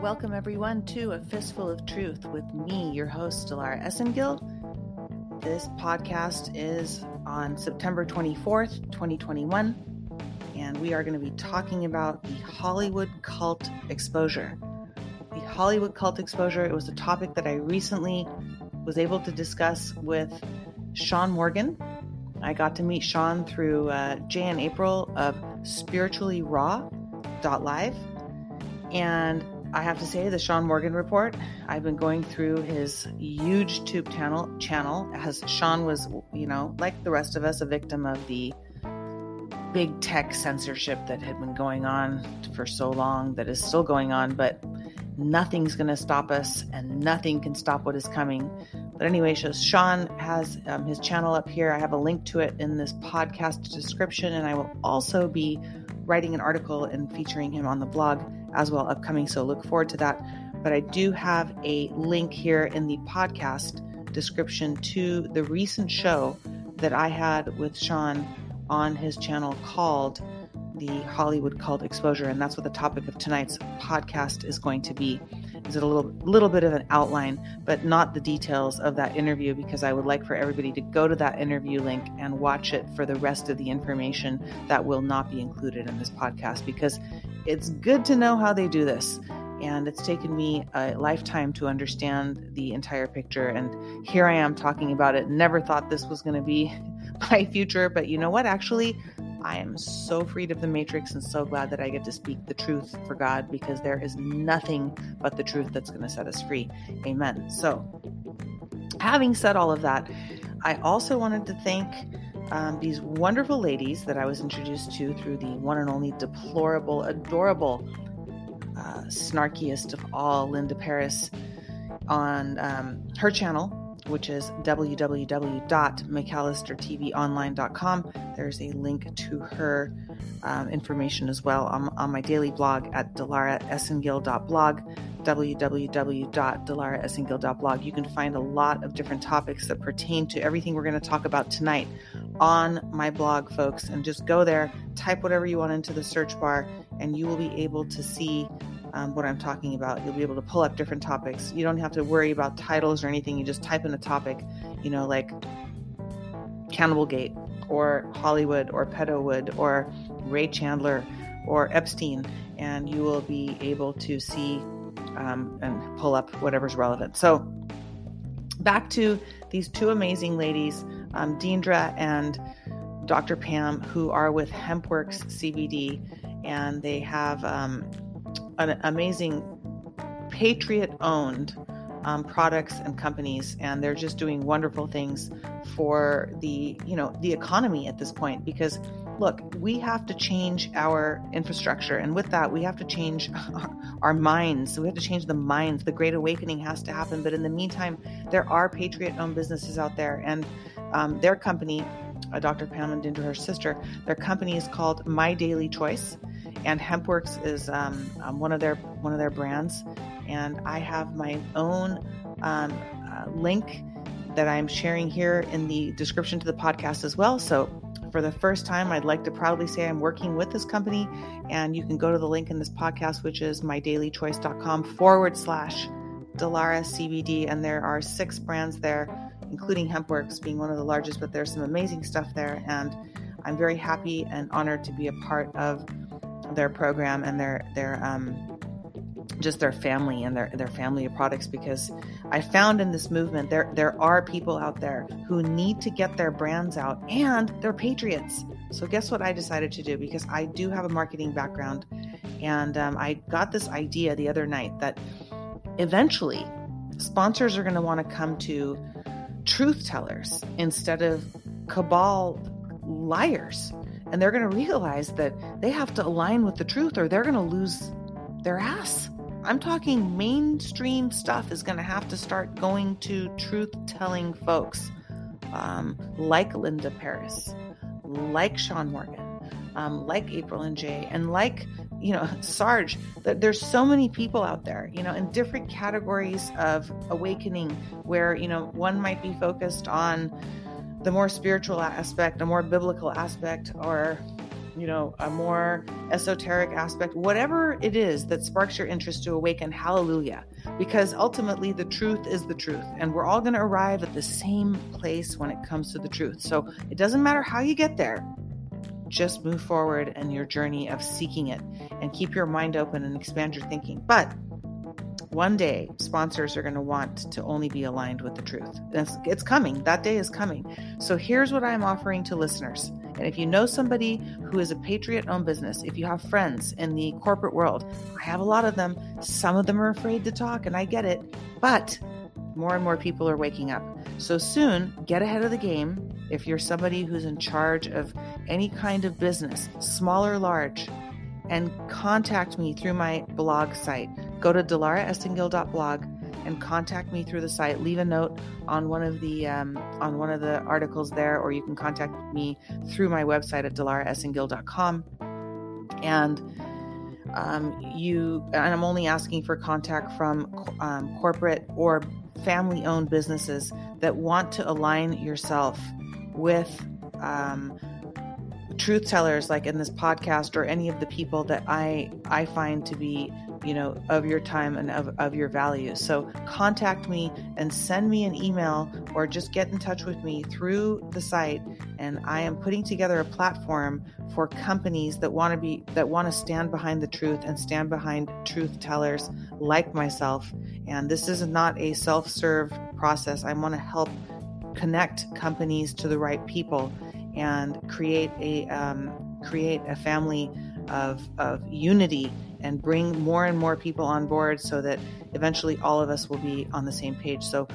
Welcome, everyone, to A Fistful of Truth with me, your host, Dilara Esengil. This podcast is on September 24th, 2021, and we are going to be talking about the Hollywood cult exposure. The Hollywood cult exposure, it was a topic that I recently was able to discuss with Sean Morgan. I got to meet Sean through uh, Jay and April of Spiritually Raw live and I have to say, the Sean Morgan report. I've been going through his UGETube channel. Channel as Sean was, you know, like the rest of us, a victim of the big tech censorship that had been going on for so long, that is still going on. But nothing's going to stop us, and nothing can stop what is coming. But anyway, so Sean has um, his channel up here. I have a link to it in this podcast description, and I will also be writing an article and featuring him on the blog as well upcoming. So look forward to that. But I do have a link here in the podcast description to the recent show that I had with Sean on his channel called the Hollywood Cult Exposure, and that's what the topic of tonight's podcast is going to be. Is a little little bit of an outline, but not the details of that interview because I would like for everybody to go to that interview link and watch it for the rest of the information that will not be included in this podcast because it's good to know how they do this. And it's taken me a lifetime to understand the entire picture. And here I am talking about it. Never thought this was going to be my future, but you know what? Actually, I am so freed of the matrix and so glad that I get to speak the truth for God because there is nothing but the truth that's going to set us free. Amen. So, having said all of that, I also wanted to thank um, these wonderful ladies that I was introduced to through the one and only deplorable, adorable, uh, snarkiest of all, Linda Paris, on um, her channel, which is www.mcallistertvonline.com. There's a link to her um, information as well on, on, my daily blog at dilaraesengil.blog, www.dilaraesengil.blog. You can find a lot of different topics that pertain to everything we're going to talk about tonight on my blog, folks. And just go there, type whatever you want into the search bar, and you will be able to see um, what I'm talking about. You'll be able to pull up different topics. You don't have to worry about titles or anything. You just type in a topic, you know, like Cannibal Gate or Hollywood or Pedowood or Ray Chandler or Epstein, and you will be able to see um, and pull up whatever's relevant. So, back to these two amazing ladies, um, Deandra and Dr. Pam, who are with HempWorks CBD, and they have um, an amazing patriot owned um, products and companies and they're just doing wonderful things for the you know the economy at this point because look we have to change our infrastructure and with that we have to change our, minds. So we have to change the minds. The great awakening has to happen but in the meantime there are patriot owned businesses out there and um, their company uh, dr pam and Deandra, her sister their company is called my daily choice and HempWorks is um, um, one of their one of their brands. And I have my own um, uh, link that I'm sharing here in the description to the podcast as well. So for the first time, I'd like to proudly say I'm working with this company, and you can go to the link in this podcast, which is mydailychoice.com forward slash Dilara CBD, and there are six brands there, including HempWorks being one of the largest. But there's some amazing stuff there, and I'm very happy and honored to be a part of their program and their their um, just their family and their their family of products because I found in this movement there there are people out there who need to get their brands out and they're patriots. So guess what I decided to do because I do have a marketing background and um, I got this idea the other night that eventually sponsors are going to want to come to truth tellers instead of cabal liars and they're going to realize that they have to align with the truth or they're going to lose their ass. I'm talking mainstream stuff is going to have to start going to truth telling folks um, like Linda Paris, like Sean Morgan, um, like April and Jay, and like, you know, Sarge. There's so many people out there, you know, in different categories of awakening where, you know, one might be focused on the more spiritual aspect, a more biblical aspect, or you know, a more esoteric aspect, whatever it is that sparks your interest to awaken, hallelujah. Because ultimately, the truth is the truth, and we're all going to arrive at the same place when it comes to the truth. So it doesn't matter how you get there, just move forward in your journey of seeking it and keep your mind open and expand your thinking. But one day, sponsors are going to want to only be aligned with the truth. It's, it's coming. That day is coming. So here's what I'm offering to listeners. And if you know somebody who is a patriot owned business, if you have friends in the corporate world, I have a lot of them. Some of them are afraid to talk, and I get it. But more and more people are waking up. So soon, get ahead of the game. If you're somebody who's in charge of any kind of business, small or large, and contact me through my blog site. Go to dilaraesengil.blog and contact me through the site. Leave a note on one of the um, on one of the articles there, or you can contact me through my website at dilaraesengil.com. And um, you and I'm only asking for contact from um, corporate or family-owned businesses that want to align yourself with um, truth tellers like in this podcast or any of the people that I I find to be you know of your time and of, of your value. So contact me and send me an email or just get in touch with me through the site. And i am putting together a platform for companies that want to be that want to stand behind the truth and stand behind truth tellers like myself. And this is not a self-serve process. I want to help connect companies to the right people and create a um, create a family of of unity and bring more and more people on board so that eventually all of us will be on the same page. So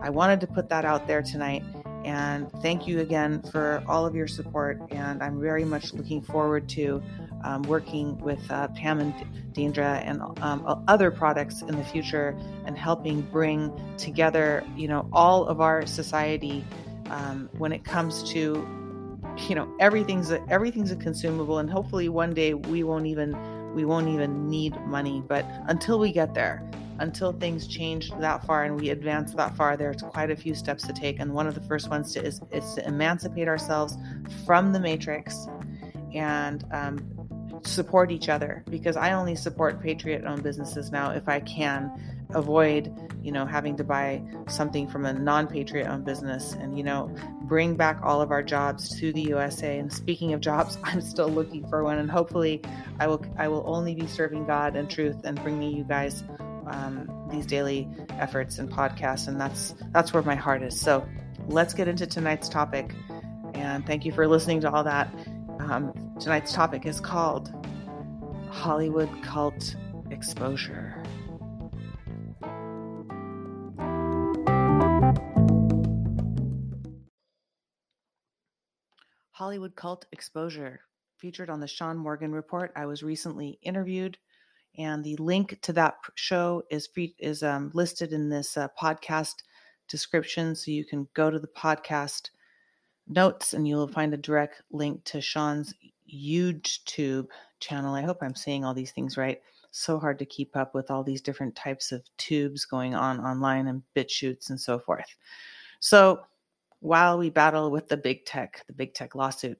I wanted to put that out there tonight. And thank you again for all of your support. And I'm very much looking forward to um, working with uh, Pam and Deandra and um, other products in the future and helping bring together, you know, all of our society um, when it comes to you know everything's a, everything's a consumable and hopefully one day we won't even we won't even need money. But until we get there until things change that far and we advance that far there's quite a few steps to take. And one of the first ones to, is, is to emancipate ourselves from the matrix and um, support each other. Because i only support patriot owned businesses now if i can avoid you know having to buy something from a non-patriot owned business and you know bring back all of our jobs to the USA and speaking of jobs I'm still looking for one. And hopefully I will I will only be serving God and truth and bringing you guys um, these daily efforts and podcasts. And that's that's where my heart is. So let's get into tonight's topic. And thank you for listening to all that. Um, tonight's topic is called Hollywood cult exposure Hollywood cult exposure featured on the Sean Morgan report. I was recently interviewed, and the link to that show is is um, listed in this uh, podcast description, so you can go to the podcast notes and you'll find a direct link to Sean's YouTube channel. I hope I'm saying all these things right. So hard to keep up with all these different types of tubes going on online and bit shoots and so forth. So while we battle with the big tech, the big tech lawsuit,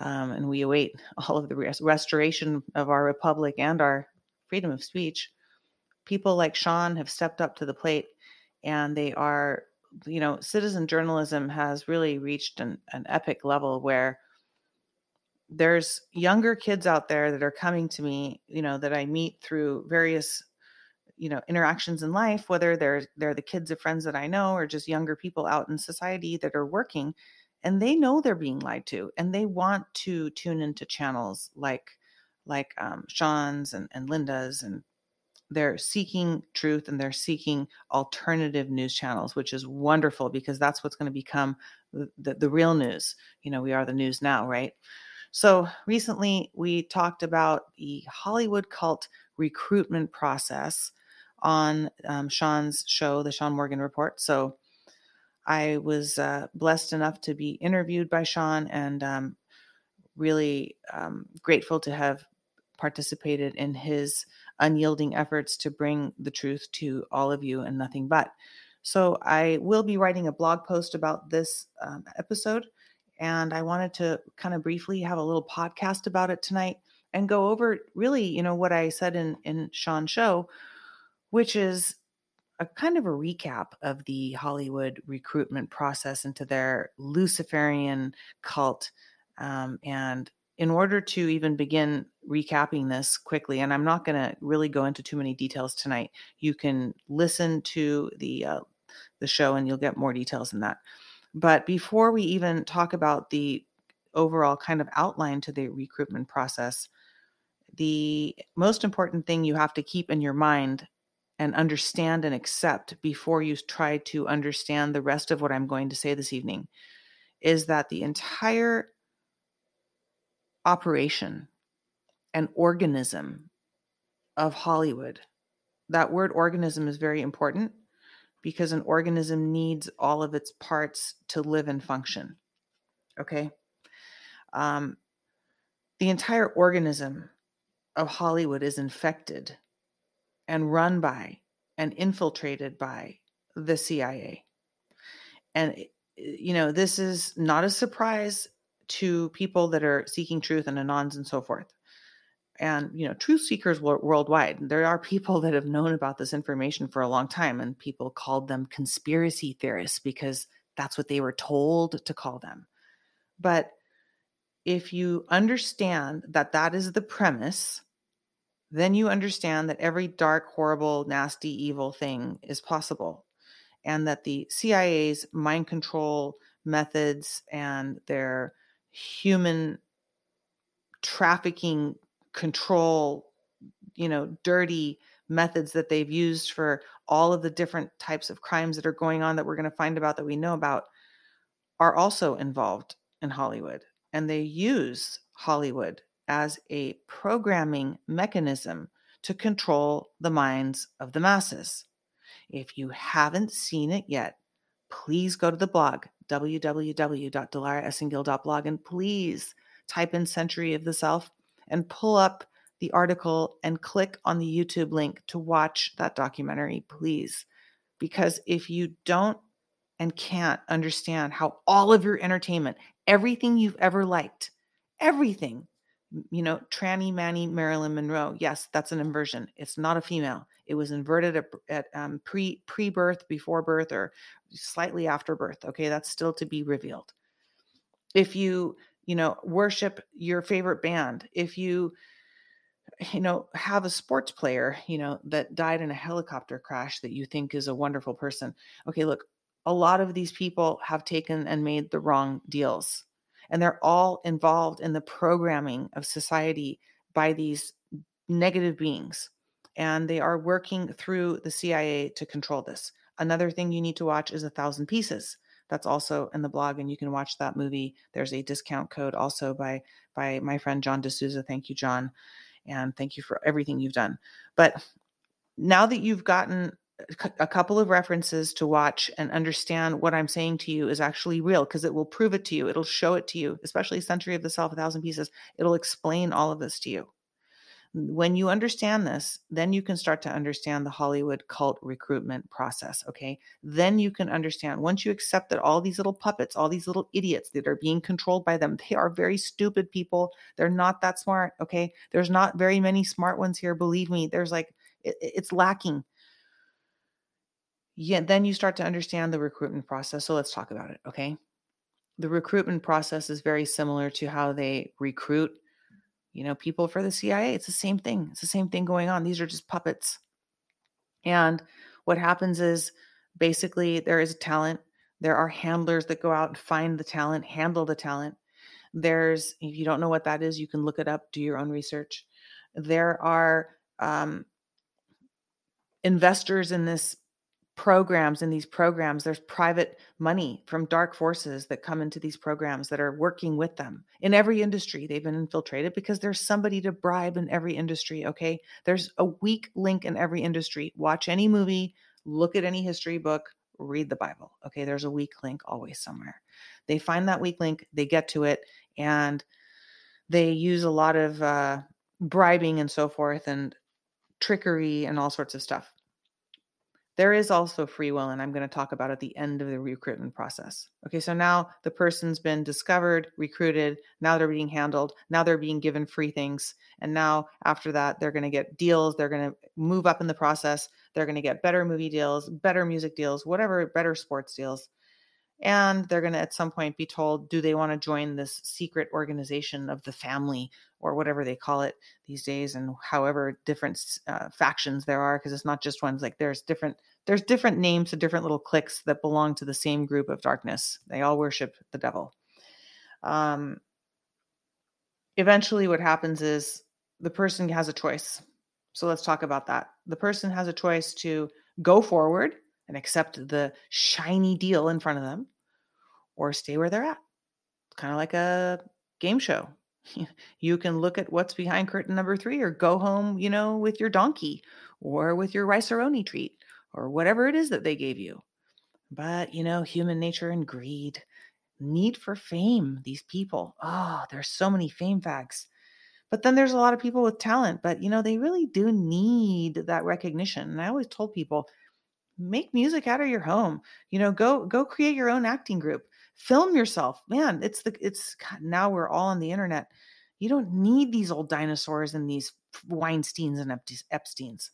um, and we await all of the restoration of our republic and our freedom of speech, people like Sean have stepped up to the plate and they are, you know, citizen journalism has really reached an, an epic level where there's younger kids out there that are coming to me, you know, that I meet through various you know interactions in life whether they're they're the kids of friends that i know or just younger people out in society that are working and they know they're being lied to and they want to tune into channels like like um, sean's and, and linda's and they're seeking truth and they're seeking alternative news channels which is wonderful because that's what's going to become the, the, the real news. You know we are the news now right? So recently we talked about the hollywood cult recruitment process on um, Sean's show, the Sean Morgan Report. So I was uh, blessed enough to be interviewed by Sean and um, really um, grateful to have participated in his unyielding efforts to bring the truth to all of you and nothing but. So I will be writing a blog post about this um, episode And I wanted to kind of briefly have a little podcast about it tonight and go over really, you know, what I said in, in Sean's show, which is a kind of a recap of the Hollywood recruitment process into their Luciferian cult. Um, and in order to even begin recapping this quickly, and I'm not going to really go into too many details tonight, you can listen to the uh, the show and you'll get more details in that. But before we even talk about the overall kind of outline to the recruitment process, the most important thing you have to keep in your mind and understand and accept before you try to understand the rest of what I'm going to say this evening is that the entire operation and organism of Hollywood, that word organism is very important because an organism needs all of its parts to live and function. Okay. Um, the entire organism of Hollywood is infected and run by and infiltrated by the CIA. And, eh, you know, this is not a surprise to people that are seeking truth and anons and so forth. And, you know, truth seekers worldwide, there are people that have known about this information for a long time, and people called them conspiracy theorists because that's what they were told to call them. But if you understand that that is the premise, then you understand that every dark, horrible, nasty, evil thing is possible. And that the CIA's mind control methods and their human trafficking control, you know, dirty methods that they've used for all of the different types of crimes that are going on that we're going to find about that we know about are also involved in Hollywood. And they use Hollywood as a programming mechanism to control the minds of the masses. If you haven't seen it yet, please go to the blog www.dilaraesengil.blog and please type in Century of the Self and pull up the article and click on the YouTube link to watch that documentary, please. Because if you don't and can't understand how all of your entertainment, everything you've ever liked, everything you know, tranny Manny Marilyn Monroe. Yes, that's an inversion. It's not a female. It was inverted at, at um, pre pre birth, before birth, or slightly after birth. Okay, that's still to be revealed. If you you know worship your favorite band, if you you know have a sports player you know that died in a helicopter crash that you think is a wonderful person. Okay, look, a lot of these people have taken and made the wrong deals and they're all involved in the programming of society by these negative beings. And they are working through the CIA to control this. Another thing you need to watch is A Thousand Pieces. That's also in the blog, and you can watch that movie. There's a discount code also by by my friend John D'Souza. Thank you, John, and thank you for everything you've done. But now that you've gotten a couple of references to watch and understand what I'm saying to you is actually real because it will prove it to you. It'll show it to you, especially Century of the Self, a thousand pieces. It'll explain all of this to you. When you understand this, then you can start to understand the Hollywood cult recruitment process. Okay. Then you can understand once you accept that all these little puppets, all these little idiots that are being controlled by them, they are very stupid people. They're not that smart. Okay. There's not very many smart ones here. Believe me, there's like, it, it's lacking yeah, then you start to understand the recruitment process. So let's talk about it, okay? The recruitment process is very similar to how they recruit, you know, people for the CIA. It's the same thing. It's the same thing going on. These are just puppets. And what happens is basically there is talent. There are handlers that go out and find the talent, handle the talent. There's, if you don't know what that is, you can look it up, do your own research. There are um, investors in this programs in these programs there's private money from dark forces that come into these programs that are working with them. In every industry they've been infiltrated because there's somebody to bribe in every industry okay? There's a weak link in every industry. Watch any movie look at any history book read the bible okay? There's a weak link always somewhere. They find that weak link they get to it and they use a lot of uh, bribing and so forth and trickery and all sorts of stuff there is also free will, and I'm going to talk about at the end of the recruitment process. Okay, so now the person's been discovered, recruited, now they're being handled, now they're being given free things. And now after that, they're going to get deals, they're going to move up in the process, they're going to get better movie deals, better music deals, whatever, better sports deals. And they're going to at some point be told, do they want to join this secret organization of the family or whatever they call it these days, and however different uh, factions there are, because it's not just ones like there's different there's different names to different little cliques that belong to the same group of darkness. They all worship the devil. Um, eventually, what happens is the person has a choice. So let's talk about that. The person has a choice to go forward and accept the shiny deal in front of them or stay where they're at. It's kind of like a game show. You can look at what's behind curtain number three or go home, you know, with your donkey or with your rice treat or whatever it is that they gave you. But, you know, human nature and greed, need for fame, these people. Oh, there's so many fame facts. But then there's a lot of people with talent, but, you know, they really do need that recognition. And I always told people, make music out of your home. You know, go go create your own acting group. Film yourself. Man, it's the it's God, now we're all on the internet. You don't need these old dinosaurs and these Weinsteins and Epsteins.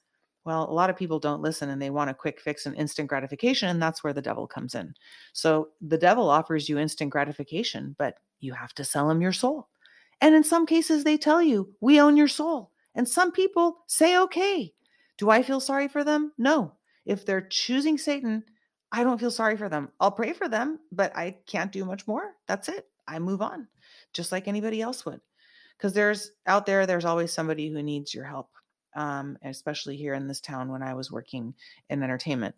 Well, a lot of people don't listen and they want a quick fix and instant gratification. And that's where the devil comes in. So the devil offers you instant gratification, but you have to sell him your soul. And in some cases, they tell you, we own your soul. And some people say, okay. Do I feel sorry for them? No. If they're choosing Satan, I don't feel sorry for them. I'll pray for them, but I can't do much more. That's it. I move on, just like anybody else would. Because there's out there, there's always somebody who needs your help um, especially here in this town when I was working in entertainment.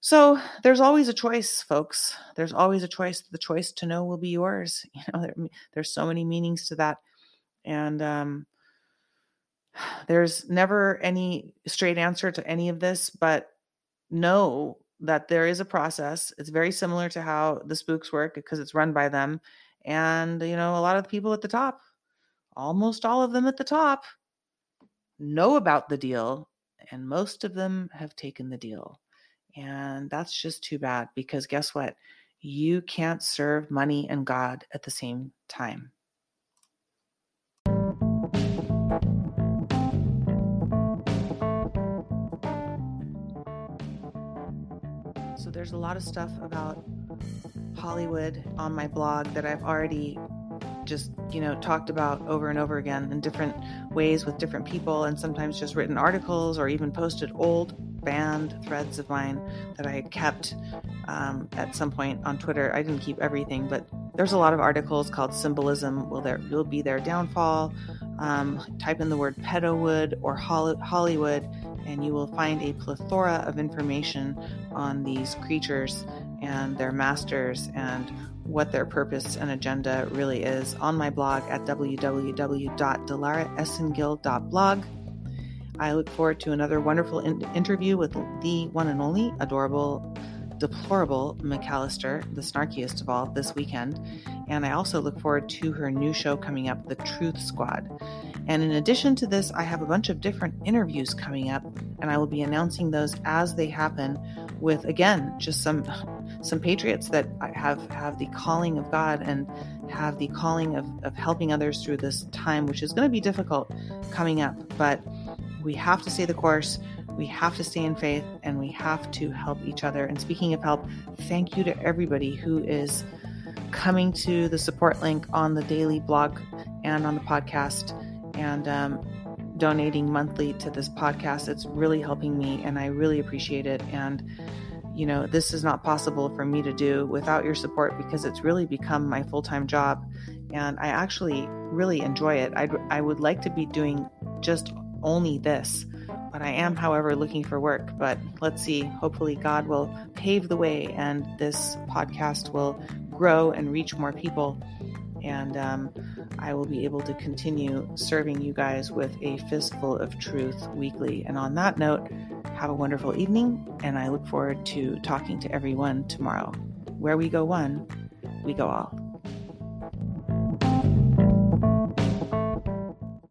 So there's always a choice, folks. There's always a choice. The choice to know will be yours. You know, there, there's so many meanings to that, and um, there's never any straight answer to any of this. But know that there is a process. It's very similar to how the spooks work because it's run by them, and you know, a lot of the people at the top, almost all of them at the top, know about the deal, and most of them have taken the deal. And that's just too bad because guess what? You can't serve money and God at the same time. So there's a lot of stuff about Hollywood on my blog that I've already just you know talked about over and over again in different ways with different people and sometimes just written articles or even posted old banned threads of mine that i had kept um, at some point on twitter. I didn't keep everything but there's a lot of articles called symbolism will there will be their downfall. Um, type in the word pedowood or hollywood and you will find a plethora of information on these creatures and their masters and what their purpose and agenda really is on my blog at www.dilaraesengil.blog. I look forward to another wonderful in- interview with the one and only adorable, deplorable McAllister, the snarkiest of all, this weekend. And I also look forward to her new show coming up, The Truth Squad. And in addition to this, I have a bunch of different interviews coming up, and I will be announcing those as they happen with again just some some patriots that have have the calling of God and have the calling of, of helping others through this time, which is going to be difficult coming up. But we have to stay the course. We have to stay in faith and we have to help each other. And speaking of help, thank you to everybody who is coming to the support link on the daily blog and on the podcast and um, donating monthly to this podcast. It's really helping me and I really appreciate it. And you know, this is not possible for me to do without your support because it's really become my full time job. And I actually really enjoy it. I'd, I would like to be doing just only this, but I am, however, looking for work. But let's see. Hopefully, God will pave the way and this podcast will grow and reach more people. And um, I will be able to continue serving you guys with a fistful of truth weekly. And on that note, have a wonderful evening, and I look forward to talking to everyone tomorrow. Where we go one, we go all.